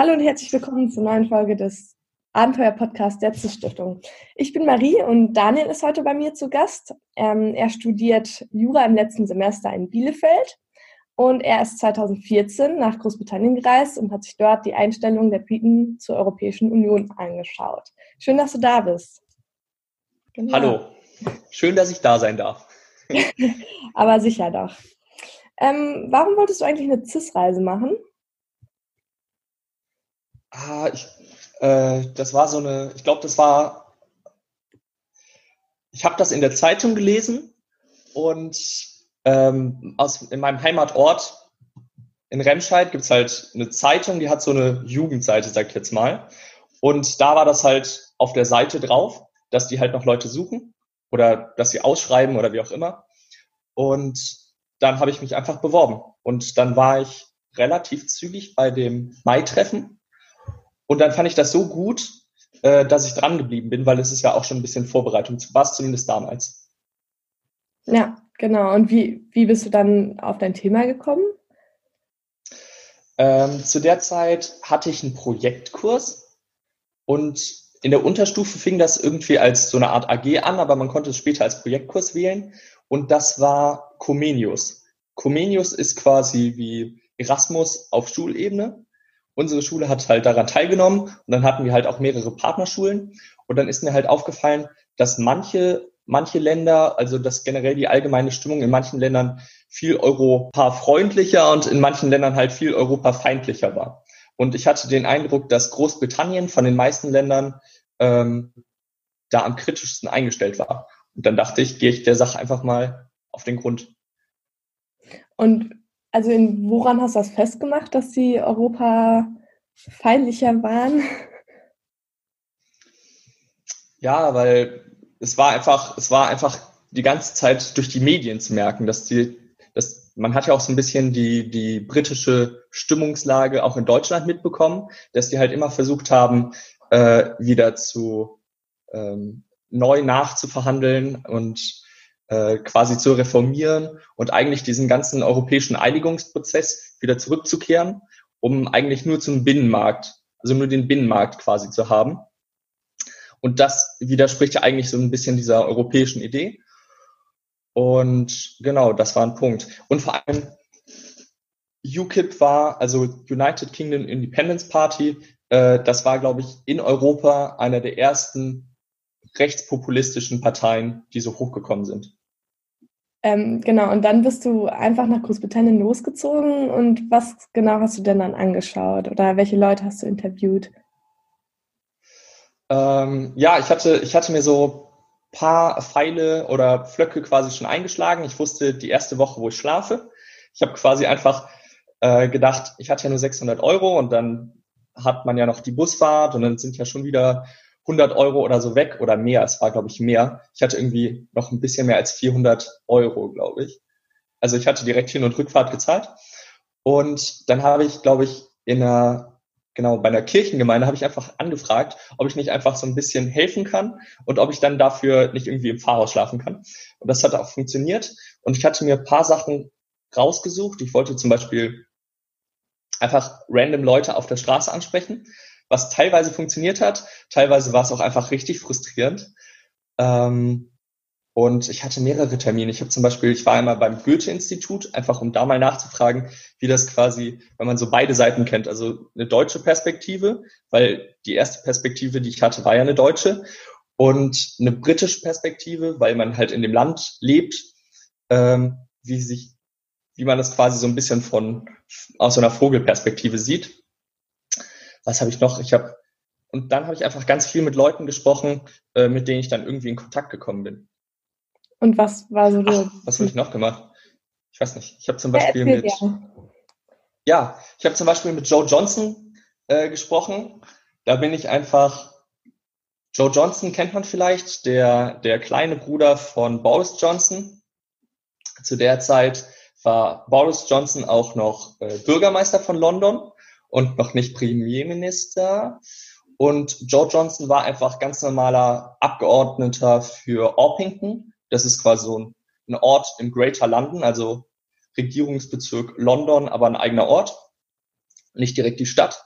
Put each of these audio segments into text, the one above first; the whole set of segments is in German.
Hallo und herzlich willkommen zur neuen Folge des Abenteuer-Podcast der CIS-Stiftung. Ich bin Marie und Daniel ist heute bei mir zu Gast. Ähm, er studiert Jura im letzten Semester in Bielefeld und er ist 2014 nach Großbritannien gereist und hat sich dort die Einstellung der Briten zur Europäischen Union angeschaut. Schön, dass du da bist. Genau. Hallo, schön, dass ich da sein darf. Aber sicher doch. Ähm, warum wolltest du eigentlich eine CIS-Reise machen? Ah, ich, äh, das war so eine, ich glaube, das war, ich habe das in der Zeitung gelesen und ähm, aus, in meinem Heimatort in Remscheid gibt es halt eine Zeitung, die hat so eine Jugendseite, sag ich jetzt mal. Und da war das halt auf der Seite drauf, dass die halt noch Leute suchen oder dass sie ausschreiben oder wie auch immer. Und dann habe ich mich einfach beworben. Und dann war ich relativ zügig bei dem Mai-Treffen und dann fand ich das so gut, äh, dass ich dran geblieben bin, weil es ist ja auch schon ein bisschen Vorbereitung zu was, zumindest damals. Ja, genau. Und wie, wie bist du dann auf dein Thema gekommen? Ähm, zu der Zeit hatte ich einen Projektkurs und in der Unterstufe fing das irgendwie als so eine Art AG an, aber man konnte es später als Projektkurs wählen und das war Comenius. Comenius ist quasi wie Erasmus auf Schulebene unsere Schule hat halt daran teilgenommen und dann hatten wir halt auch mehrere Partnerschulen und dann ist mir halt aufgefallen, dass manche manche Länder, also dass generell die allgemeine Stimmung in manchen Ländern viel Europa-freundlicher und in manchen Ländern halt viel Europa-feindlicher war. Und ich hatte den Eindruck, dass Großbritannien von den meisten Ländern ähm, da am kritischsten eingestellt war. Und dann dachte ich, gehe ich der Sache einfach mal auf den Grund. Und also in, woran hast du das festgemacht, dass sie Europa feindlicher waren? Ja, weil es war einfach, es war einfach die ganze Zeit durch die Medien zu merken, dass die, dass man hat ja auch so ein bisschen die, die britische Stimmungslage auch in Deutschland mitbekommen, dass die halt immer versucht haben, äh, wieder zu ähm, neu nachzuverhandeln und äh, quasi zu reformieren und eigentlich diesen ganzen europäischen Einigungsprozess wieder zurückzukehren, um eigentlich nur zum Binnenmarkt, also nur den Binnenmarkt quasi zu haben. Und das widerspricht ja eigentlich so ein bisschen dieser europäischen Idee. Und genau, das war ein Punkt. Und vor allem UKIP war, also United Kingdom Independence Party, äh, das war, glaube ich, in Europa einer der ersten rechtspopulistischen Parteien, die so hochgekommen sind. Ähm, genau, und dann bist du einfach nach Großbritannien losgezogen und was genau hast du denn dann angeschaut oder welche Leute hast du interviewt? Ähm, ja, ich hatte, ich hatte mir so paar Pfeile oder Pflöcke quasi schon eingeschlagen. Ich wusste die erste Woche, wo ich schlafe. Ich habe quasi einfach äh, gedacht, ich hatte ja nur 600 Euro und dann hat man ja noch die Busfahrt und dann sind ja schon wieder 100 Euro oder so weg oder mehr. Es war, glaube ich, mehr. Ich hatte irgendwie noch ein bisschen mehr als 400 Euro, glaube ich. Also ich hatte direkt Hin- und Rückfahrt gezahlt. Und dann habe ich, glaube ich, in einer, genau, bei einer Kirchengemeinde habe ich einfach angefragt, ob ich nicht einfach so ein bisschen helfen kann und ob ich dann dafür nicht irgendwie im Pfarrhaus schlafen kann. Und das hat auch funktioniert. Und ich hatte mir ein paar Sachen rausgesucht. Ich wollte zum Beispiel einfach random Leute auf der Straße ansprechen was teilweise funktioniert hat. Teilweise war es auch einfach richtig frustrierend. Ähm, und ich hatte mehrere Termine. Ich habe zum Beispiel, ich war einmal beim Goethe-Institut, einfach um da mal nachzufragen, wie das quasi, wenn man so beide Seiten kennt, also eine deutsche Perspektive, weil die erste Perspektive, die ich hatte, war ja eine deutsche, und eine britische Perspektive, weil man halt in dem Land lebt, ähm, wie sich, wie man das quasi so ein bisschen von aus so einer Vogelperspektive sieht was habe ich noch? Ich habe und dann habe ich einfach ganz viel mit Leuten gesprochen, äh, mit denen ich dann irgendwie in Kontakt gekommen bin. Und was war so? Ach, was habe ich noch gemacht? Ich weiß nicht. Ich habe zum Beispiel ja, mit ja. ja, ich habe zum Beispiel mit Joe Johnson äh, gesprochen. Da bin ich einfach Joe Johnson kennt man vielleicht, der der kleine Bruder von Boris Johnson. Zu der Zeit war Boris Johnson auch noch äh, Bürgermeister von London und noch nicht Premierminister. Und Joe Johnson war einfach ganz normaler Abgeordneter für Orpington. Das ist quasi so ein, Ort im Greater London, also Regierungsbezirk London, aber ein eigener Ort, nicht direkt die Stadt.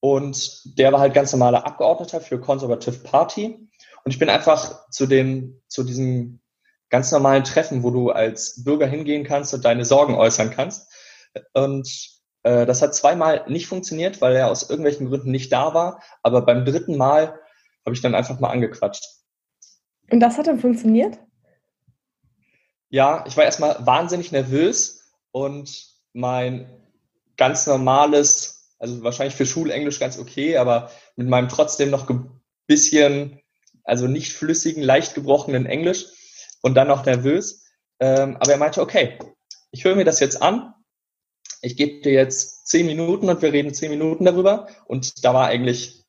Und der war halt ganz normaler Abgeordneter für Conservative Party. Und ich bin einfach zu den, zu diesem ganz normalen Treffen, wo du als Bürger hingehen kannst und deine Sorgen äußern kannst. Und äh, das hat zweimal nicht funktioniert, weil er aus irgendwelchen Gründen nicht da war. Aber beim dritten Mal habe ich dann einfach mal angequatscht. Und das hat dann funktioniert? Ja, ich war erstmal wahnsinnig nervös und mein ganz normales, also wahrscheinlich für Schulenglisch ganz okay, aber mit meinem trotzdem noch ein bisschen, also nicht flüssigen, leicht gebrochenen Englisch und dann noch nervös. Ähm, aber er meinte, okay, ich höre mir das jetzt an. Ich gebe dir jetzt zehn Minuten und wir reden zehn Minuten darüber. Und da war eigentlich,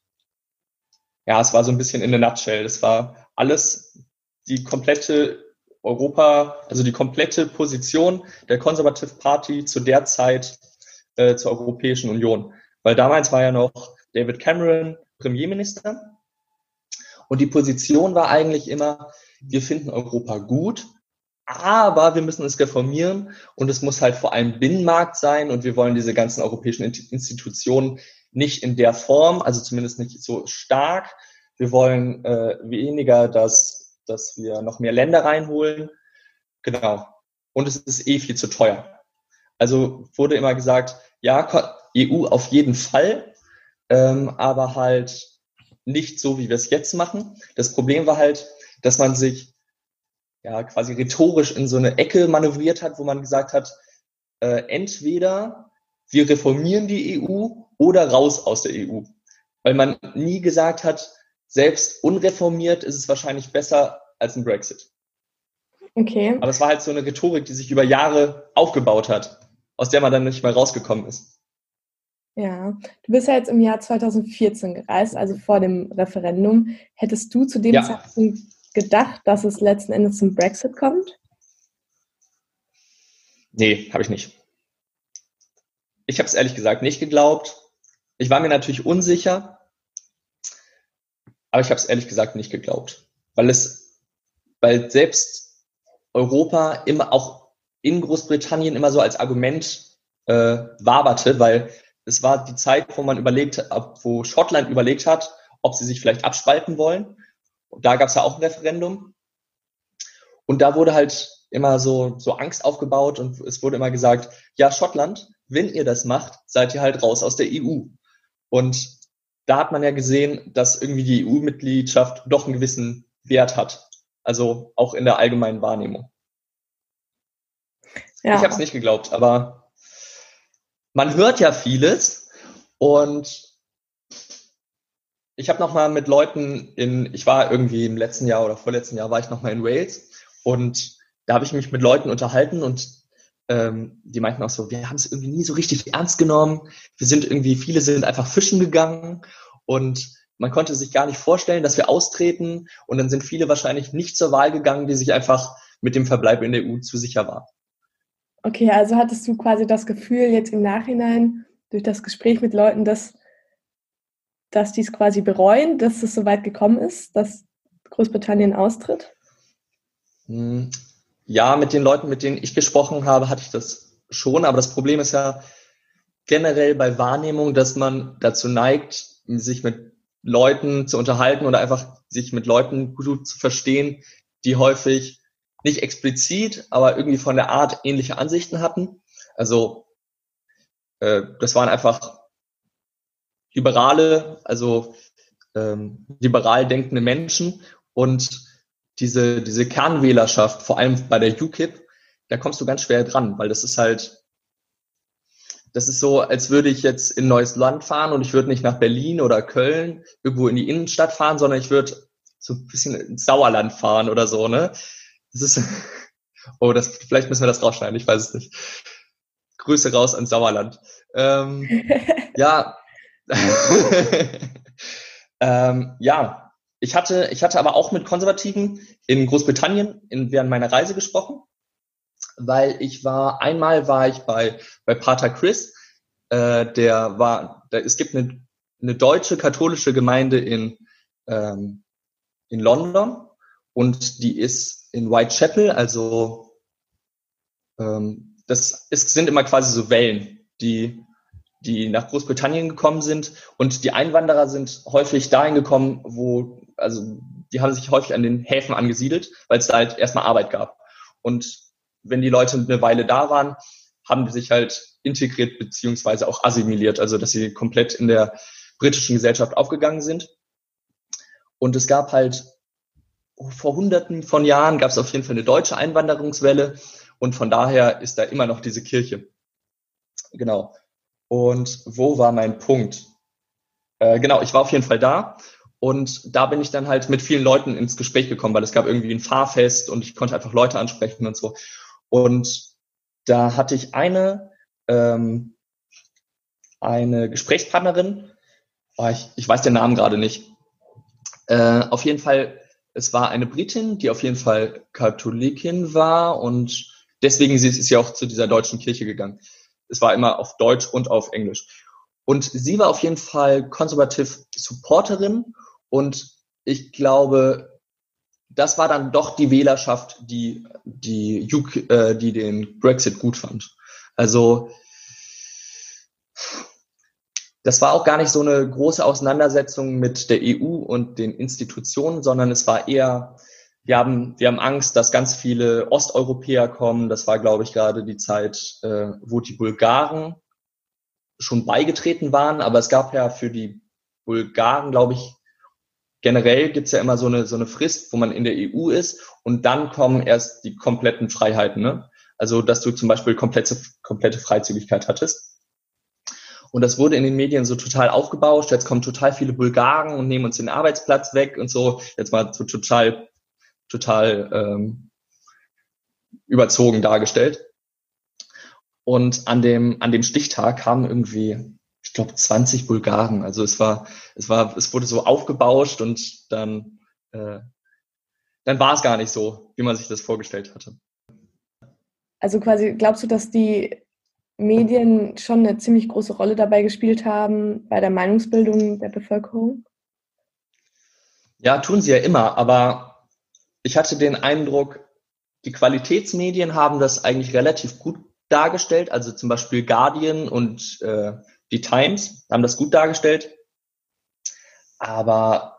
ja, es war so ein bisschen in a nutshell. Das war alles die komplette Europa, also die komplette Position der Conservative Party zu der Zeit äh, zur Europäischen Union. Weil damals war ja noch David Cameron Premierminister. Und die Position war eigentlich immer, wir finden Europa gut, aber wir müssen es reformieren und es muss halt vor allem Binnenmarkt sein und wir wollen diese ganzen europäischen Institutionen nicht in der Form, also zumindest nicht so stark. Wir wollen äh, weniger, dass, dass wir noch mehr Länder reinholen. Genau. Und es ist eh viel zu teuer. Also wurde immer gesagt, ja, EU auf jeden Fall, ähm, aber halt nicht so, wie wir es jetzt machen. Das Problem war halt, dass man sich ja quasi rhetorisch in so eine Ecke manövriert hat, wo man gesagt hat, äh, entweder wir reformieren die EU oder raus aus der EU. Weil man nie gesagt hat, selbst unreformiert ist es wahrscheinlich besser als ein Brexit. Okay. Aber es war halt so eine Rhetorik, die sich über Jahre aufgebaut hat, aus der man dann nicht mal rausgekommen ist. Ja, du bist ja jetzt im Jahr 2014 gereist, also vor dem Referendum. Hättest du zu dem ja. Zeitpunkt gedacht, dass es letzten Endes zum Brexit kommt? Nee, habe ich nicht. Ich habe es ehrlich gesagt nicht geglaubt. Ich war mir natürlich unsicher, aber ich habe es ehrlich gesagt nicht geglaubt, weil es, weil selbst Europa immer auch in Großbritannien immer so als Argument äh, waberte, weil es war die Zeit, wo man überlegt, wo Schottland überlegt hat, ob sie sich vielleicht abspalten wollen. Da gab es ja auch ein Referendum. Und da wurde halt immer so, so Angst aufgebaut und es wurde immer gesagt, ja, Schottland, wenn ihr das macht, seid ihr halt raus aus der EU. Und da hat man ja gesehen, dass irgendwie die EU-Mitgliedschaft doch einen gewissen Wert hat. Also auch in der allgemeinen Wahrnehmung. Ja. Ich habe es nicht geglaubt, aber man hört ja vieles und ich habe noch mal mit Leuten in, ich war irgendwie im letzten Jahr oder vorletzten Jahr war ich noch mal in Wales und da habe ich mich mit Leuten unterhalten und ähm, die meinten auch so, wir haben es irgendwie nie so richtig ernst genommen. Wir sind irgendwie, viele sind einfach fischen gegangen und man konnte sich gar nicht vorstellen, dass wir austreten und dann sind viele wahrscheinlich nicht zur Wahl gegangen, die sich einfach mit dem Verbleib in der EU zu sicher waren. Okay, also hattest du quasi das Gefühl jetzt im Nachhinein durch das Gespräch mit Leuten, dass, dass die es quasi bereuen, dass es so weit gekommen ist, dass Großbritannien austritt? Hm, ja, mit den Leuten, mit denen ich gesprochen habe, hatte ich das schon. Aber das Problem ist ja generell bei Wahrnehmung, dass man dazu neigt, sich mit Leuten zu unterhalten oder einfach sich mit Leuten gut zu verstehen, die häufig nicht explizit, aber irgendwie von der Art ähnliche Ansichten hatten. Also äh, das waren einfach liberale, also ähm, liberal denkende Menschen und diese, diese Kernwählerschaft, vor allem bei der UKIP, da kommst du ganz schwer dran, weil das ist halt, das ist so, als würde ich jetzt in ein neues Land fahren und ich würde nicht nach Berlin oder Köln irgendwo in die Innenstadt fahren, sondern ich würde so ein bisschen ins Sauerland fahren oder so, ne? Das ist, oh, das, vielleicht müssen wir das rausschneiden, ich weiß es nicht. Grüße raus ans Sauerland. Ähm, ja. ähm, ja, ich hatte, ich hatte aber auch mit Konservativen in Großbritannien in, während meiner Reise gesprochen, weil ich war, einmal war ich bei, bei Pater Chris, äh, der war, der, es gibt eine, eine deutsche katholische Gemeinde in, ähm, in London und die ist in Whitechapel, also ähm, das ist, sind immer quasi so Wellen, die, die nach Großbritannien gekommen sind. Und die Einwanderer sind häufig dahin gekommen, wo, also die haben sich häufig an den Häfen angesiedelt, weil es da halt erstmal Arbeit gab. Und wenn die Leute eine Weile da waren, haben die sich halt integriert beziehungsweise auch assimiliert, also dass sie komplett in der britischen Gesellschaft aufgegangen sind. Und es gab halt vor hunderten von Jahren gab es auf jeden Fall eine deutsche Einwanderungswelle und von daher ist da immer noch diese Kirche. Genau. Und wo war mein Punkt? Äh, genau, ich war auf jeden Fall da und da bin ich dann halt mit vielen Leuten ins Gespräch gekommen, weil es gab irgendwie ein Fahrfest und ich konnte einfach Leute ansprechen und so. Und da hatte ich eine, ähm, eine Gesprächspartnerin, oh, ich, ich weiß den Namen gerade nicht. Äh, auf jeden Fall, es war eine Britin, die auf jeden Fall Katholikin war und deswegen ist sie auch zu dieser deutschen Kirche gegangen. Es war immer auf Deutsch und auf Englisch. Und sie war auf jeden Fall konservativ Supporterin und ich glaube, das war dann doch die Wählerschaft, die, die, UK, äh, die den Brexit gut fand. Also das war auch gar nicht so eine große Auseinandersetzung mit der EU und den Institutionen, sondern es war eher, wir haben, wir haben Angst, dass ganz viele Osteuropäer kommen. Das war, glaube ich, gerade die Zeit, äh, wo die Bulgaren schon beigetreten waren. Aber es gab ja für die Bulgaren, glaube ich, generell gibt's ja immer so eine, so eine Frist, wo man in der EU ist und dann kommen erst die kompletten Freiheiten. Ne? Also, dass du zum Beispiel komplette, komplette Freizügigkeit hattest. Und das wurde in den Medien so total aufgebauscht. Jetzt kommen total viele Bulgaren und nehmen uns den Arbeitsplatz weg und so. Jetzt mal so total, total ähm, überzogen dargestellt. Und an dem, an dem Stichtag kamen irgendwie, ich glaube, 20 Bulgaren. Also es war, es war, es wurde so aufgebauscht und dann, äh, dann war es gar nicht so, wie man sich das vorgestellt hatte. Also quasi, glaubst du, dass die Medien schon eine ziemlich große Rolle dabei gespielt haben bei der Meinungsbildung der Bevölkerung? Ja, tun sie ja immer, aber ich hatte den Eindruck, die Qualitätsmedien haben das eigentlich relativ gut dargestellt. Also zum Beispiel Guardian und äh, die Times haben das gut dargestellt. Aber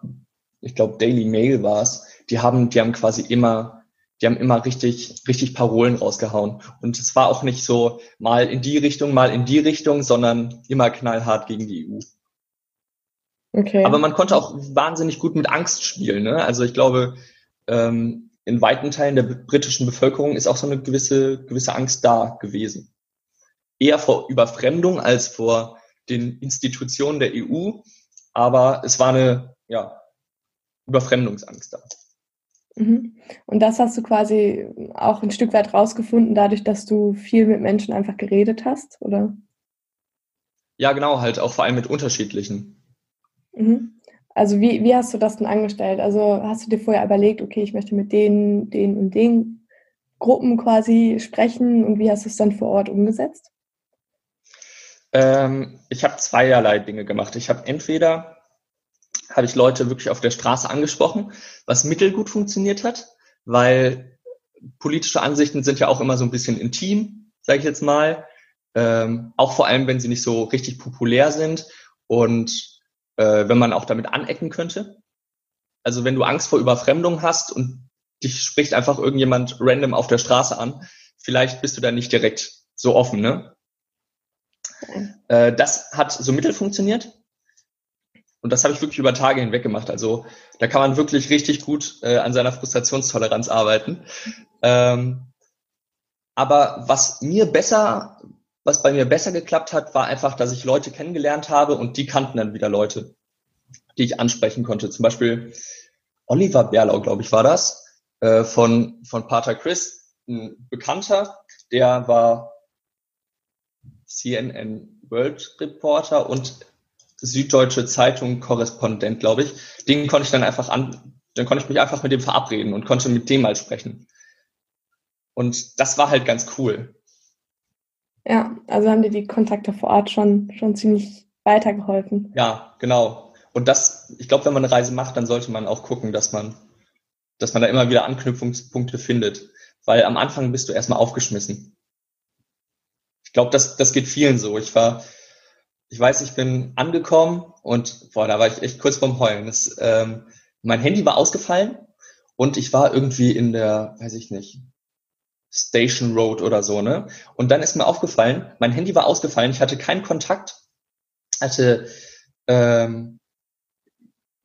ich glaube, Daily Mail war es. Die haben, die haben quasi immer die haben immer richtig, richtig Parolen rausgehauen. Und es war auch nicht so mal in die Richtung, mal in die Richtung, sondern immer knallhart gegen die EU. Okay. Aber man konnte auch wahnsinnig gut mit Angst spielen. Ne? Also ich glaube, ähm, in weiten Teilen der britischen Bevölkerung ist auch so eine gewisse, gewisse Angst da gewesen. Eher vor Überfremdung als vor den Institutionen der EU, aber es war eine ja, Überfremdungsangst da. Mhm. Und das hast du quasi auch ein Stück weit rausgefunden, dadurch, dass du viel mit Menschen einfach geredet hast, oder? Ja, genau, halt auch vor allem mit unterschiedlichen. Mhm. Also wie, wie hast du das denn angestellt? Also hast du dir vorher überlegt, okay, ich möchte mit den, den und den Gruppen quasi sprechen und wie hast du es dann vor Ort umgesetzt? Ähm, ich habe zweierlei Dinge gemacht. Ich habe entweder habe ich Leute wirklich auf der Straße angesprochen, was mittelgut funktioniert hat, weil politische Ansichten sind ja auch immer so ein bisschen intim, sage ich jetzt mal. Ähm, auch vor allem, wenn sie nicht so richtig populär sind und äh, wenn man auch damit anecken könnte. Also wenn du Angst vor Überfremdung hast und dich spricht einfach irgendjemand random auf der Straße an, vielleicht bist du da nicht direkt so offen, ne? Äh, das hat so mittel funktioniert. Und das habe ich wirklich über Tage hinweg gemacht. Also da kann man wirklich richtig gut äh, an seiner Frustrationstoleranz arbeiten. Ähm, aber was mir besser, was bei mir besser geklappt hat, war einfach, dass ich Leute kennengelernt habe und die kannten dann wieder Leute, die ich ansprechen konnte. Zum Beispiel Oliver Berlau, glaube ich, war das, äh, von, von Pater Chris, ein Bekannter, der war CNN World Reporter und Süddeutsche Zeitung Korrespondent, glaube ich. Den konnte ich dann einfach an, dann konnte ich mich einfach mit dem verabreden und konnte mit dem mal sprechen. Und das war halt ganz cool. Ja, also haben dir die Kontakte vor Ort schon, schon ziemlich weitergeholfen. Ja, genau. Und das, ich glaube, wenn man eine Reise macht, dann sollte man auch gucken, dass man, dass man da immer wieder Anknüpfungspunkte findet. Weil am Anfang bist du erstmal aufgeschmissen. Ich glaube, das, das geht vielen so. Ich war ich weiß, ich bin angekommen und boah, da war ich echt kurz vorm Heulen. Das, ähm, mein Handy war ausgefallen und ich war irgendwie in der, weiß ich nicht, Station Road oder so, ne? Und dann ist mir aufgefallen, mein Handy war ausgefallen, ich hatte keinen Kontakt, hatte, ähm,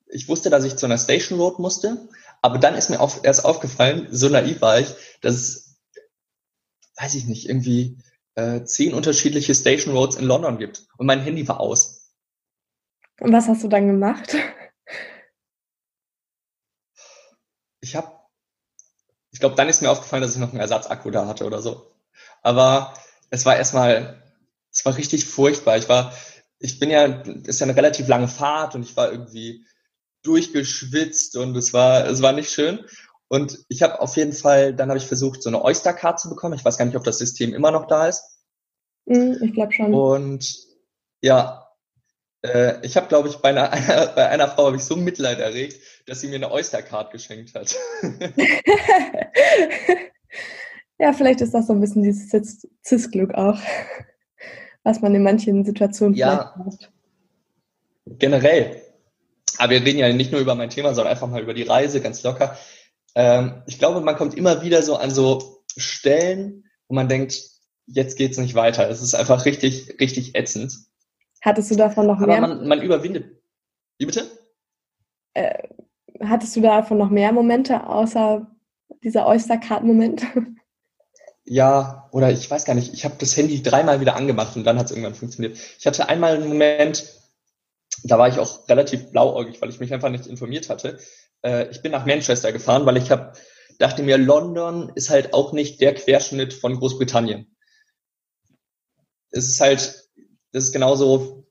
ich wusste, dass ich zu einer Station Road musste, aber dann ist mir auf, erst aufgefallen, so naiv war ich, dass es, weiß ich nicht, irgendwie äh, zehn unterschiedliche Station Roads in London gibt und mein Handy war aus. Und was hast du dann gemacht? Ich habe, glaube, dann ist mir aufgefallen, dass ich noch einen Ersatzakku da hatte oder so. Aber es war erstmal, es war richtig furchtbar. Ich war, ich bin ja, ist ja eine relativ lange Fahrt und ich war irgendwie durchgeschwitzt und es war, es war nicht schön. Und ich habe auf jeden Fall, dann habe ich versucht, so eine Oyster-Card zu bekommen. Ich weiß gar nicht, ob das System immer noch da ist. Hm, ich glaube schon. Und ja, äh, ich habe, glaube ich, bei einer, einer, bei einer Frau habe ich so Mitleid erregt, dass sie mir eine Oyster-Card geschenkt hat. ja, vielleicht ist das so ein bisschen dieses Cis-Glück auch, was man in manchen Situationen ja, vielleicht hat. Generell. Aber wir reden ja nicht nur über mein Thema, sondern einfach mal über die Reise, ganz locker ähm, ich glaube, man kommt immer wieder so an so Stellen, wo man denkt, jetzt geht's nicht weiter. Es ist einfach richtig, richtig ätzend. Hattest du davon noch mehr? Aber man, man überwindet. Wie bitte? Äh, hattest du davon noch mehr Momente außer dieser Oystercard-Moment? Ja, oder ich weiß gar nicht. Ich habe das Handy dreimal wieder angemacht und dann hat es irgendwann funktioniert. Ich hatte einmal einen Moment, da war ich auch relativ blauäugig, weil ich mich einfach nicht informiert hatte äh, ich bin nach Manchester gefahren, weil ich habe dachte mir, London ist halt auch nicht der Querschnitt von Großbritannien. Es ist halt, das ist genauso,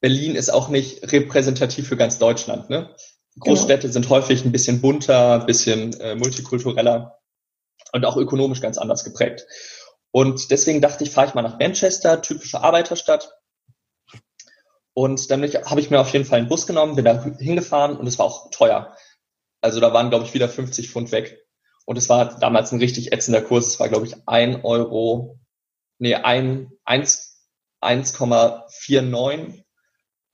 Berlin ist auch nicht repräsentativ für ganz Deutschland. Ne? Großstädte genau. sind häufig ein bisschen bunter, ein bisschen äh, multikultureller und auch ökonomisch ganz anders geprägt. Und deswegen dachte ich, fahre ich mal nach Manchester, typische Arbeiterstadt. Und dann habe ich mir auf jeden Fall einen Bus genommen, bin da hingefahren und es war auch teuer. Also da waren, glaube ich, wieder 50 Pfund weg. Und es war damals ein richtig ätzender Kurs. Es war, glaube ich, ein Euro, nee, ein, 1,49.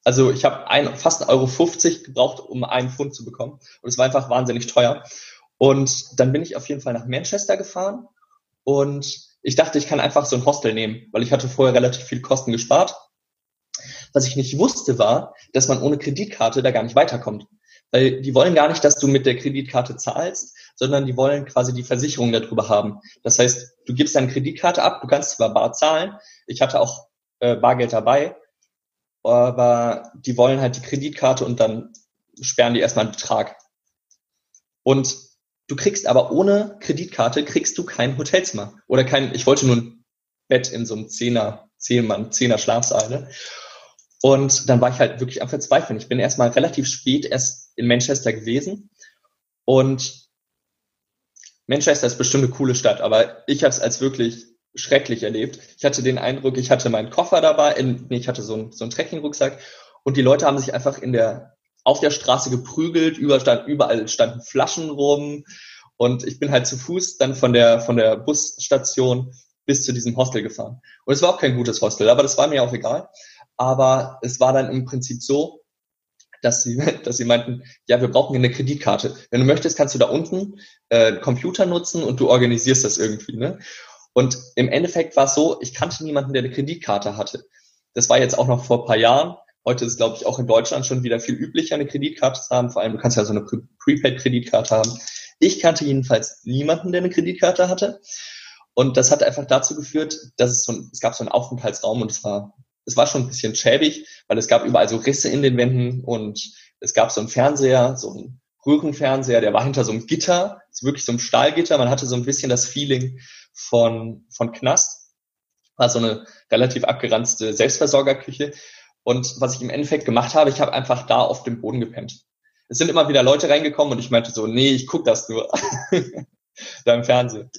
Also ich habe ein, fast 1,50 Euro 50 gebraucht, um einen Pfund zu bekommen. Und es war einfach wahnsinnig teuer. Und dann bin ich auf jeden Fall nach Manchester gefahren und ich dachte, ich kann einfach so ein Hostel nehmen, weil ich hatte vorher relativ viel Kosten gespart was ich nicht wusste, war, dass man ohne Kreditkarte da gar nicht weiterkommt. Weil die wollen gar nicht, dass du mit der Kreditkarte zahlst, sondern die wollen quasi die Versicherung darüber haben. Das heißt, du gibst deine Kreditkarte ab, du kannst zwar bar zahlen, ich hatte auch äh, Bargeld dabei, aber die wollen halt die Kreditkarte und dann sperren die erstmal einen Betrag. Und du kriegst aber ohne Kreditkarte kriegst du kein Hotelzimmer oder kein, ich wollte nur ein Bett in so einem Zehner, Zehnmann, Zehner Schlafsaal. Ne? Und dann war ich halt wirklich am Verzweifeln. Ich bin erstmal relativ spät erst in Manchester gewesen. Und Manchester ist bestimmt eine coole Stadt, aber ich habe es als wirklich schrecklich erlebt. Ich hatte den Eindruck, ich hatte meinen Koffer dabei, in, nee, ich hatte so einen, so einen Trekking-Rucksack und die Leute haben sich einfach in der, auf der Straße geprügelt, überall, stand, überall standen Flaschen rum und ich bin halt zu Fuß dann von der, von der Busstation bis zu diesem Hostel gefahren. Und es war auch kein gutes Hostel, aber das war mir auch egal. Aber es war dann im Prinzip so, dass sie, dass sie meinten, ja, wir brauchen eine Kreditkarte. Wenn du möchtest, kannst du da unten äh, Computer nutzen und du organisierst das irgendwie. Ne? Und im Endeffekt war es so, ich kannte niemanden, der eine Kreditkarte hatte. Das war jetzt auch noch vor ein paar Jahren. Heute ist, glaube ich, auch in Deutschland schon wieder viel üblicher, eine Kreditkarte zu haben. Vor allem, du kannst ja so eine Prepaid-Kreditkarte haben. Ich kannte jedenfalls niemanden, der eine Kreditkarte hatte. Und das hat einfach dazu geführt, dass es so es gab so einen Aufenthaltsraum und es war es war schon ein bisschen schäbig, weil es gab überall so Risse in den Wänden und es gab so einen Fernseher, so einen Röhrenfernseher, der war hinter so einem Gitter, so wirklich so einem Stahlgitter. Man hatte so ein bisschen das Feeling von, von Knast. War so eine relativ abgeranzte Selbstversorgerküche. Und was ich im Endeffekt gemacht habe, ich habe einfach da auf dem Boden gepennt. Es sind immer wieder Leute reingekommen und ich meinte so, nee, ich guck das nur. da im Fernsehen.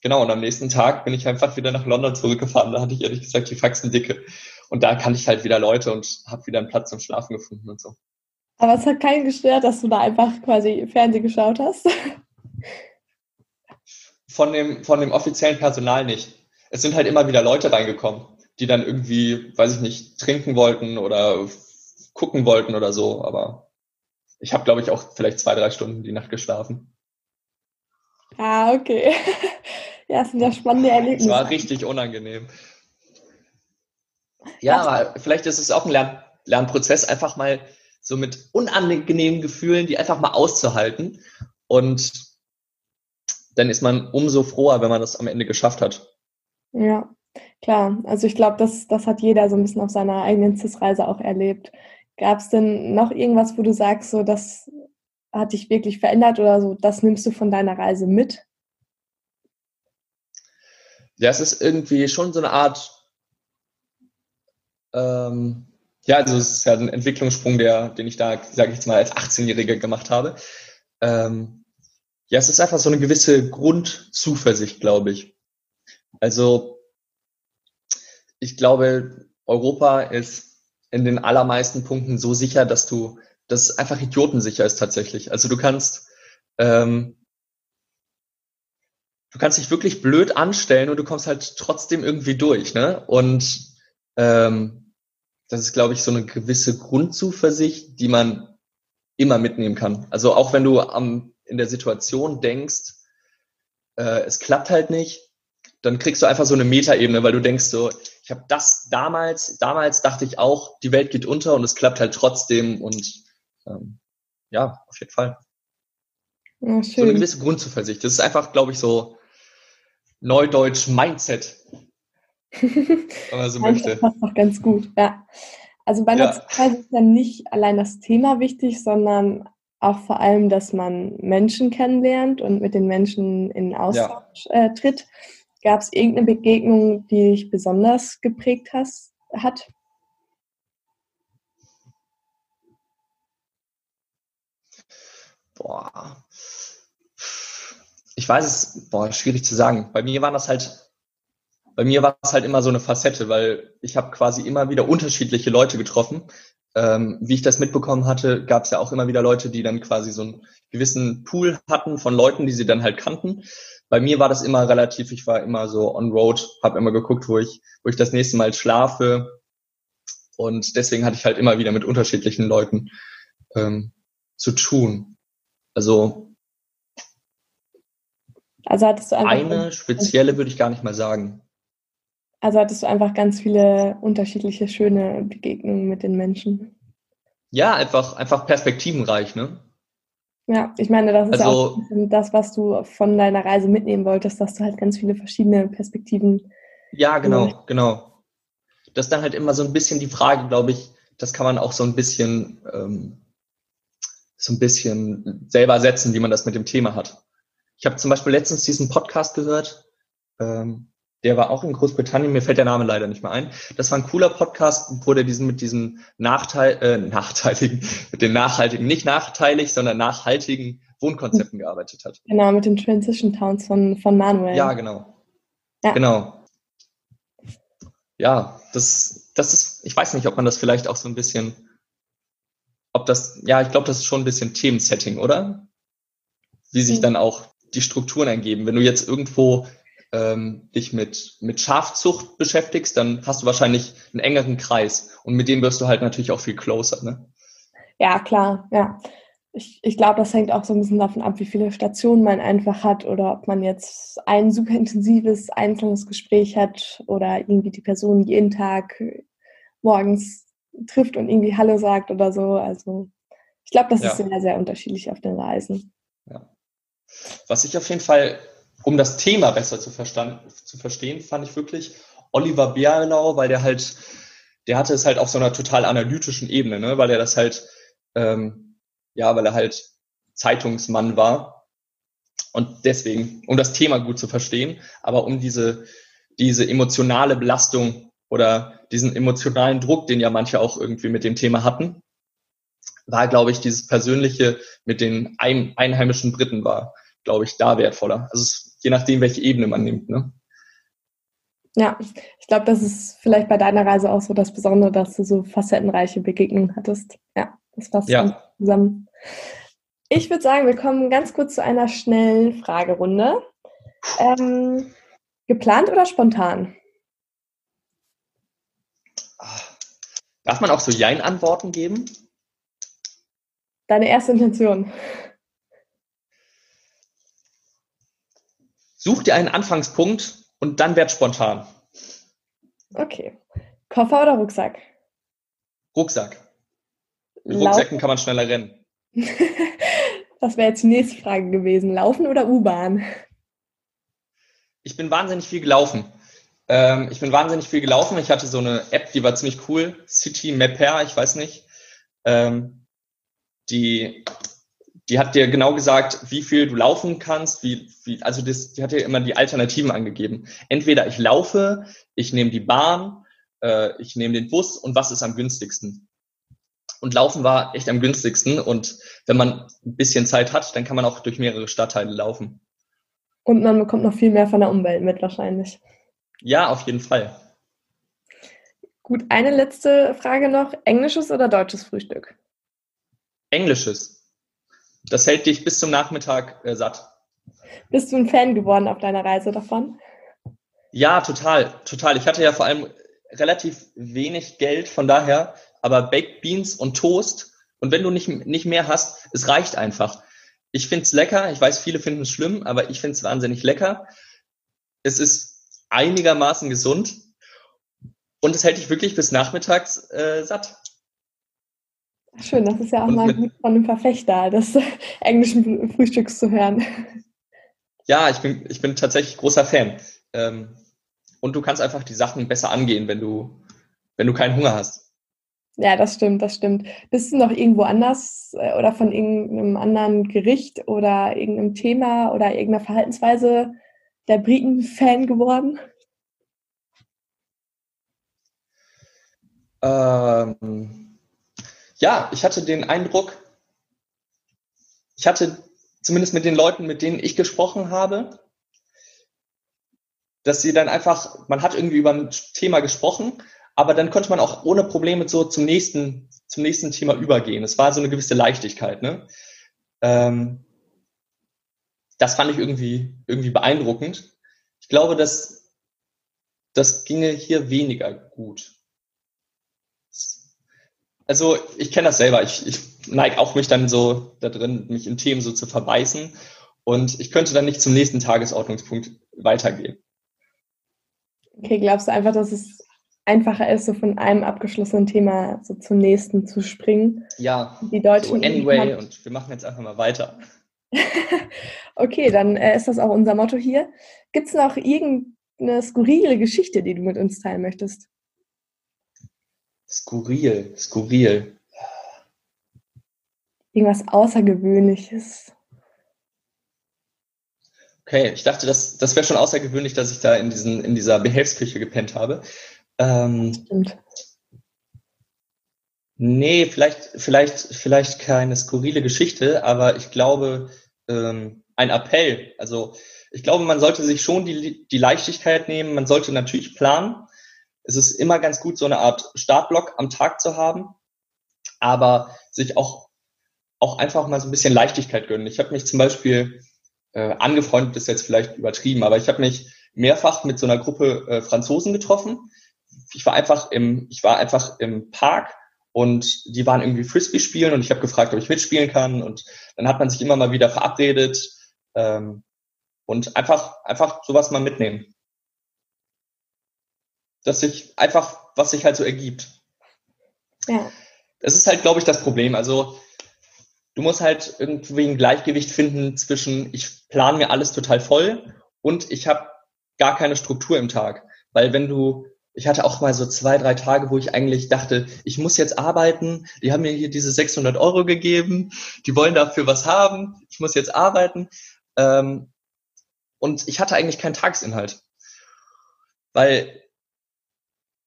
Genau, und am nächsten Tag bin ich einfach wieder nach London zurückgefahren. Da hatte ich ehrlich gesagt die Faxen dicke. Und da kannte ich halt wieder Leute und habe wieder einen Platz zum Schlafen gefunden und so. Aber es hat keinen gestört, dass du da einfach quasi Fernsehen geschaut hast? Von dem, von dem offiziellen Personal nicht. Es sind halt immer wieder Leute reingekommen. die dann irgendwie, weiß ich nicht, trinken wollten oder gucken wollten oder so. Aber ich habe, glaube ich, auch vielleicht zwei, drei Stunden die Nacht geschlafen. Ah, okay. Ja, das sind ja spannende Erlebnisse. Es war richtig unangenehm. Ja, aber vielleicht ist es auch ein Lern Lernprozess, einfach mal so mit unangenehmen Gefühlen, die einfach mal auszuhalten. Und dann ist man umso froher, wenn man das am Ende geschafft hat. Ja, klar. Also ich glaube, das, das hat jeder so ein bisschen auf seiner eigenen CIS-Reise auch erlebt. Gab es denn noch irgendwas, wo du sagst, so das hat dich wirklich verändert oder so, das nimmst du von deiner Reise mit? Ja, es ist irgendwie schon so eine Art, ähm, ja, also es ist ja ein Entwicklungssprung, der, den ich da, sage ich jetzt mal, als 18-Jähriger gemacht habe. Ähm, ja, es ist einfach so eine gewisse Grundzuversicht, glaube ich. Also ich glaube, Europa ist in den allermeisten Punkten so sicher, dass du, dass es einfach idiotensicher ist tatsächlich. Also du kannst, ähm, du kannst dich wirklich blöd anstellen und du kommst halt trotzdem irgendwie durch, ne? Und ähm, das ist, glaube ich, so eine gewisse Grundzuversicht, die man immer mitnehmen kann. Also auch wenn du am, in der Situation denkst, äh, es klappt halt nicht, dann kriegst du einfach so eine Metaebene, weil du denkst so, ich habe das damals, damals dachte ich auch, die Welt geht unter und es klappt halt trotzdem und ähm, ja, auf jeden Fall. Ja, so eine gewisse Grundzuversicht. Das ist einfach, glaube ich, so Neudeutsch Mindset, wenn man so möchte. Das passt doch ganz gut, ja. Also bei einer ja. Zeit ist ja nicht allein das Thema wichtig, sondern auch vor allem, dass man Menschen kennenlernt und mit den Menschen in Austausch ja. äh, tritt. Gab es irgendeine Begegnung, die dich besonders geprägt hast, hat? Boah. Ich weiß es, boah, schwierig zu sagen. Bei mir war das halt bei mir war es halt immer so eine Facette, weil ich habe quasi immer wieder unterschiedliche Leute getroffen. Ähm, wie ich das mitbekommen hatte, gab es ja auch immer wieder Leute, die dann quasi so einen gewissen Pool hatten von Leuten, die sie dann halt kannten. Bei mir war das immer relativ, ich war immer so on road, habe immer geguckt, wo ich, wo ich das nächste Mal schlafe. Und deswegen hatte ich halt immer wieder mit unterschiedlichen Leuten ähm, zu tun. Also, also hattest du eine spezielle würde ich gar nicht mal sagen. Also hattest du einfach ganz viele unterschiedliche schöne Begegnungen mit den Menschen. Ja, einfach, einfach perspektivenreich, ne? Ja, ich meine, das ist also, auch das, was du von deiner Reise mitnehmen wolltest, dass du halt ganz viele verschiedene Perspektiven. Ja, genau, hast. genau. Das ist dann halt immer so ein bisschen die Frage, glaube ich, das kann man auch so ein bisschen, ähm, so ein bisschen selber setzen, wie man das mit dem Thema hat. Ich habe zum Beispiel letztens diesen Podcast gehört, ähm, der war auch in Großbritannien, mir fällt der Name leider nicht mehr ein. Das war ein cooler Podcast, wo der diesen mit diesen Nachteil, äh, nachteiligen, mit den nachhaltigen, nicht nachteilig, sondern nachhaltigen Wohnkonzepten gearbeitet hat. Genau, mit den Transition Towns von, von Manuel. Ja, genau. Ja. Genau. Ja, das, das ist, ich weiß nicht, ob man das vielleicht auch so ein bisschen, ob das, ja, ich glaube, das ist schon ein bisschen Themensetting, oder? Wie sich mhm. dann auch die Strukturen ergeben. Wenn du jetzt irgendwo ähm, dich mit, mit Schafzucht beschäftigst, dann hast du wahrscheinlich einen engeren Kreis und mit dem wirst du halt natürlich auch viel closer. Ne? Ja, klar, ja. Ich, ich glaube, das hängt auch so ein bisschen davon ab, wie viele Stationen man einfach hat oder ob man jetzt ein super intensives, einzelnes Gespräch hat oder irgendwie die Person jeden Tag morgens trifft und irgendwie Hallo sagt oder so. Also ich glaube, das ja. ist sehr, sehr unterschiedlich auf den Reisen. Ja. Was ich auf jeden Fall um das Thema besser zu, zu verstehen, fand ich wirklich Oliver Bierlau, weil der halt, der hatte es halt auf so einer total analytischen Ebene, ne? weil er das halt, ähm, ja, weil er halt Zeitungsmann war. Und deswegen, um das Thema gut zu verstehen, aber um diese, diese emotionale Belastung oder diesen emotionalen Druck, den ja manche auch irgendwie mit dem Thema hatten, war, glaube ich, dieses Persönliche mit den einheimischen Briten war, glaube ich, da wertvoller. Also je nachdem, welche Ebene man nimmt. Ne? Ja, ich glaube, das ist vielleicht bei deiner Reise auch so das Besondere, dass du so facettenreiche Begegnungen hattest. Ja, das passt ja. zusammen. Ich würde sagen, wir kommen ganz kurz zu einer schnellen Fragerunde. Ähm, geplant oder spontan? Darf man auch so Jein-Antworten geben? Deine erste Intention. Such dir einen Anfangspunkt und dann werd spontan. Okay. Koffer oder Rucksack? Rucksack. Mit Rucksäcken kann man schneller rennen. das wäre jetzt die nächste Frage gewesen. Laufen oder U-Bahn? Ich bin wahnsinnig viel gelaufen. Ähm, ich bin wahnsinnig viel gelaufen. Ich hatte so eine App, die war ziemlich cool. City Mapper, ich weiß nicht. Ähm, die die hat dir genau gesagt, wie viel du laufen kannst, wie, wie also das, die hat dir immer die Alternativen angegeben. Entweder ich laufe, ich nehme die Bahn, äh, ich nehme den Bus und was ist am günstigsten? Und Laufen war echt am günstigsten und wenn man ein bisschen Zeit hat, dann kann man auch durch mehrere Stadtteile laufen. Und man bekommt noch viel mehr von der Umwelt mit wahrscheinlich. Ja, auf jeden Fall. Gut, eine letzte Frage noch. Englisches oder deutsches Frühstück? Englisches. Das hält dich bis zum Nachmittag äh, satt. Bist du ein Fan geworden auf deiner Reise davon? Ja, total, total. Ich hatte ja vor allem relativ wenig Geld, von daher, aber Baked Beans und Toast. Und wenn du nicht, nicht mehr hast, es reicht einfach. Ich finde es lecker. Ich weiß, viele finden es schlimm, aber ich finde es wahnsinnig lecker. Es ist einigermaßen gesund und es hält dich wirklich bis nachmittags äh, satt. Schön, das ist ja auch mal gut von einem Verfechter des englischen Frühstücks zu hören. Ja, ich bin, ich bin tatsächlich großer Fan. Ähm, und du kannst einfach die Sachen besser angehen, wenn du, wenn du keinen Hunger hast. Ja, das stimmt, das stimmt. Bist du noch irgendwo anders äh, oder von irgendeinem anderen Gericht oder irgendeinem Thema oder irgendeiner Verhaltensweise der Briten Fan geworden? Ähm, ja, ich hatte den Eindruck, ich hatte zumindest mit den Leuten, mit denen ich gesprochen habe, dass sie dann einfach, man hat irgendwie über ein Thema gesprochen, aber dann konnte man auch ohne Probleme so zum nächsten, zum nächsten Thema übergehen. Es war so eine gewisse Leichtigkeit. Ne? Ähm, das fand ich irgendwie, irgendwie beeindruckend. Ich glaube, dass das ginge hier weniger gut also ich kenne das selber. Ich, ich neige auch mich dann so da drin, mich in Themen so zu verbeißen. Und ich könnte dann nicht zum nächsten Tagesordnungspunkt weitergehen. Okay, glaubst du einfach, dass es einfacher ist, so von einem abgeschlossenen Thema so zum nächsten zu springen? Ja, die Deutschen so anyway, und wir machen jetzt einfach mal weiter. okay, dann äh, ist das auch unser Motto hier. Gibt es noch irgendeine skurrile Geschichte, die du mit uns teilen möchtest? Skurril, skurril. Irgendwas Außergewöhnliches. Okay, ich dachte, das, das wäre schon außergewöhnlich, dass ich da in, diesen, in dieser Behelfsküche gepennt habe. Ähm, Stimmt. Nee, vielleicht, vielleicht, vielleicht keine skurrile Geschichte, aber ich glaube, ähm, ein Appell. Also ich glaube, man sollte sich schon die, die Leichtigkeit nehmen, man sollte natürlich planen, es ist immer ganz gut, so eine Art Startblock am Tag zu haben, aber sich auch, auch einfach mal so ein bisschen Leichtigkeit gönnen. Ich habe mich zum Beispiel äh, angefreundet, ist jetzt vielleicht übertrieben, aber ich habe mich mehrfach mit so einer Gruppe äh, Franzosen getroffen. Ich war einfach im, ich war einfach im Park und die waren irgendwie Frisbee spielen und ich habe gefragt, ob ich mitspielen kann und dann hat man sich immer mal wieder verabredet ähm, und einfach einfach sowas mal mitnehmen dass sich einfach, was sich halt so ergibt. Ja. Das ist halt, glaube ich, das Problem. Also du musst halt irgendwie ein Gleichgewicht finden zwischen, ich plane mir alles total voll und ich habe gar keine Struktur im Tag. Weil wenn du, ich hatte auch mal so zwei, drei Tage, wo ich eigentlich dachte, ich muss jetzt arbeiten, die haben mir hier diese 600 Euro gegeben, die wollen dafür was haben, ich muss jetzt arbeiten. Ähm, und ich hatte eigentlich keinen Tagsinhalt. Weil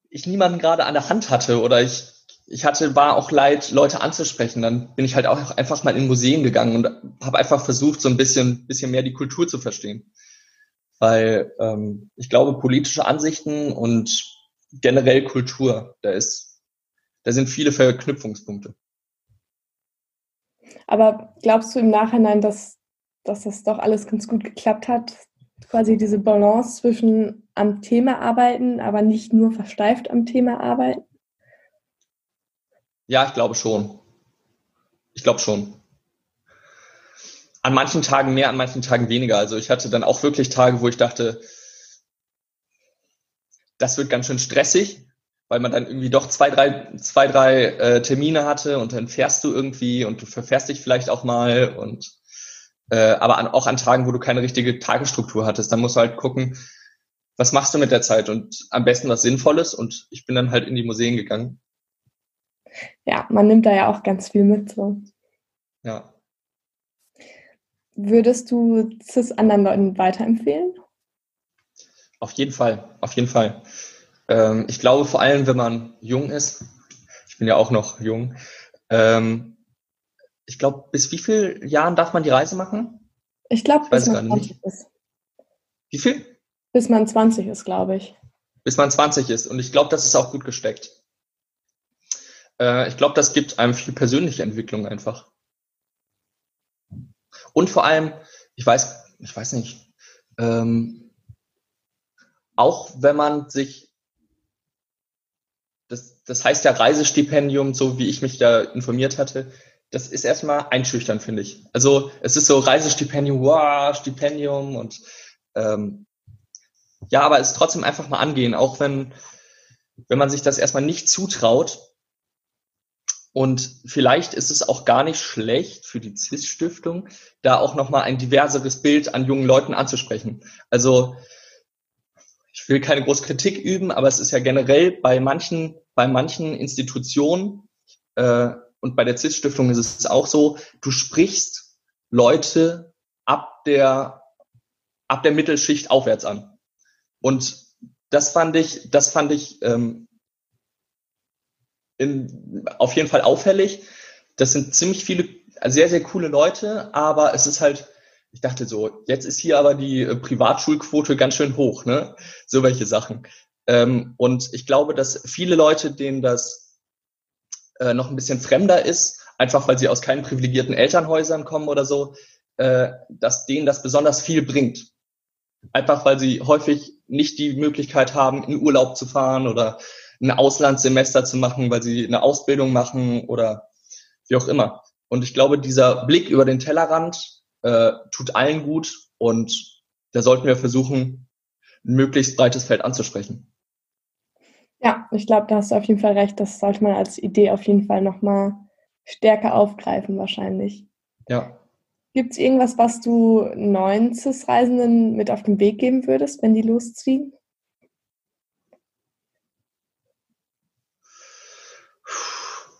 ich niemanden gerade an der Hand hatte oder ich, ich hatte, war auch leid, Leute anzusprechen. Dann bin ich halt auch einfach mal in Museen gegangen und habe einfach versucht, so ein bisschen, bisschen mehr die Kultur zu verstehen. Weil ähm, ich glaube, politische Ansichten und generell Kultur, da ist, da sind viele Verknüpfungspunkte. Aber glaubst du im Nachhinein, dass, dass das doch alles ganz gut geklappt hat? Quasi diese Balance zwischen am Thema arbeiten, aber nicht nur versteift am Thema arbeiten? Ja, ich glaube schon. Ich glaube schon. An manchen Tagen mehr, an manchen Tagen weniger. Also ich hatte dann auch wirklich Tage, wo ich dachte, das wird ganz schön stressig, weil man dann irgendwie doch zwei, drei, zwei, drei äh, Termine hatte und dann fährst du irgendwie und du verfährst dich vielleicht auch mal und äh, aber an, auch an Tagen, wo du keine richtige Tagesstruktur hattest, dann musst du halt gucken, was machst du mit der Zeit und am besten was Sinnvolles und ich bin dann halt in die Museen gegangen. Ja, man nimmt da ja auch ganz viel mit so. Ja. Würdest du es anderen Leuten weiterempfehlen? Auf jeden Fall, auf jeden Fall. Ähm, ich glaube vor allem, wenn man jung ist, ich bin ja auch noch jung, ähm, ich glaube, bis wie viel Jahren darf man die Reise machen? Ich glaube, bis man 20 nicht. ist. Wie viel? Bis man 20 ist, glaube ich. Bis man 20 ist. Und ich glaube, das ist auch gut gesteckt. Äh, ich glaube, das gibt einem viel persönliche Entwicklung einfach. Und vor allem, ich weiß, ich weiß nicht, ähm, auch wenn man sich, das, das heißt ja Reisestipendium, so wie ich mich da informiert hatte, das ist erstmal einschüchtern, finde ich. Also es ist so Reisestipendium, wow, Stipendium und ähm, ja, aber es trotzdem einfach mal angehen, auch wenn, wenn man sich das erstmal nicht zutraut. Und vielleicht ist es auch gar nicht schlecht für die CIS-Stiftung, da auch nochmal ein diverseres Bild an jungen Leuten anzusprechen. Also ich will keine große Kritik üben, aber es ist ja generell bei manchen, bei manchen Institutionen äh, und bei der CIS-Stiftung ist es auch so, du sprichst Leute ab der, ab der Mittelschicht aufwärts an. Und das fand ich, das fand ich ähm, in, auf jeden Fall auffällig. Das sind ziemlich viele, sehr, sehr coole Leute, aber es ist halt, ich dachte so, jetzt ist hier aber die äh, Privatschulquote ganz schön hoch, ne? So welche Sachen. Ähm, und ich glaube, dass viele Leute, denen das äh, noch ein bisschen fremder ist, einfach weil sie aus keinen privilegierten Elternhäusern kommen oder so, äh, dass denen das besonders viel bringt. Einfach weil sie häufig nicht die Möglichkeit haben, in Urlaub zu fahren oder ein Auslandssemester zu machen, weil sie eine Ausbildung machen oder wie auch immer. Und ich glaube, dieser Blick über den Tellerrand äh, tut allen gut und da sollten wir versuchen, ein möglichst breites Feld anzusprechen. Ja, ich glaube, da hast du auf jeden Fall recht. Das sollte man als Idee auf jeden Fall nochmal stärker aufgreifen, wahrscheinlich. Ja. Gibt es irgendwas, was du neuen CIS-Reisenden mit auf den Weg geben würdest, wenn die losziehen?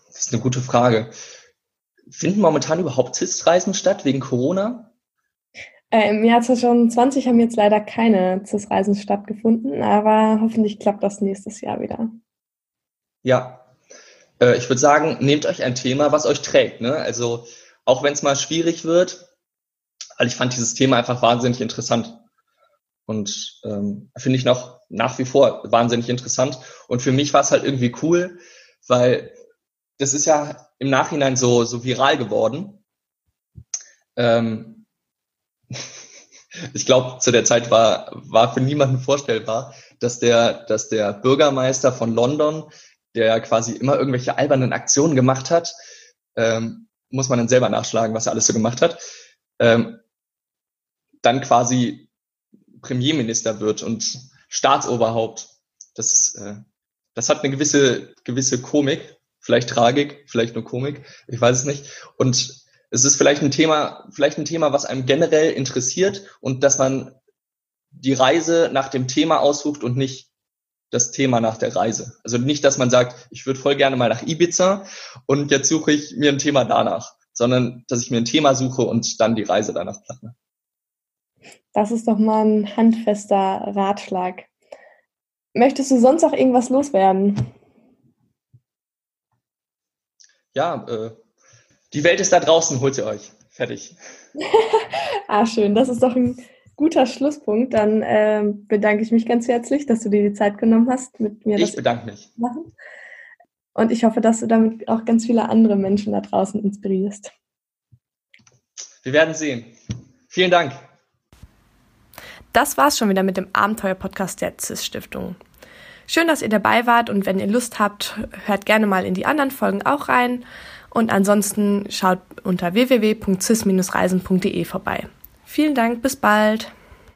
Das ist eine gute Frage. Finden momentan überhaupt CIS-Reisen statt wegen Corona? Äh, Im Jahr 2020 haben jetzt leider keine CIS-Reisen stattgefunden, aber hoffentlich klappt das nächstes Jahr wieder. Ja, äh, ich würde sagen, nehmt euch ein Thema, was euch trägt. Ne? Also auch wenn es mal schwierig wird, weil ich fand dieses Thema einfach wahnsinnig interessant. Und ähm, finde ich noch nach wie vor wahnsinnig interessant. Und für mich war es halt irgendwie cool, weil das ist ja im Nachhinein so, so viral geworden. Ähm, ich glaube, zu der Zeit war, war für niemanden vorstellbar, dass der, dass der Bürgermeister von London, der quasi immer irgendwelche albernen Aktionen gemacht hat, ähm, muss man dann selber nachschlagen, was er alles so gemacht hat, ähm, dann quasi Premierminister wird und Staatsoberhaupt. Das, ist, äh, das hat eine gewisse, gewisse Komik vielleicht Tragik, vielleicht nur Komik, ich weiß es nicht. Und es ist vielleicht ein Thema, vielleicht ein Thema, was einem generell interessiert und dass man die Reise nach dem Thema aussucht und nicht das Thema nach der Reise. Also nicht, dass man sagt, ich würde voll gerne mal nach Ibiza und jetzt suche ich mir ein Thema danach, sondern dass ich mir ein Thema suche und dann die Reise danach plane. Das ist doch mal ein handfester Ratschlag. Möchtest du sonst auch irgendwas loswerden? ja, äh, die Welt ist da draußen, holt sie euch. Fertig. ah, schön. Das ist doch ein guter Schlusspunkt. Dann äh, bedanke ich mich ganz herzlich, dass du dir die Zeit genommen hast, mit mir ich bedanke mich. machen. Und ich hoffe, dass du damit auch ganz viele andere Menschen da draußen inspirierst. Wir werden sehen. Vielen Dank. Das war's schon wieder mit dem Abenteuer-Podcast der CIS-Stiftung. Schön, dass ihr dabei wart und wenn ihr Lust habt, hört gerne mal in die anderen Folgen auch rein. Und ansonsten schaut unter www.cis-reisen.de vorbei. Vielen Dank, bis bald.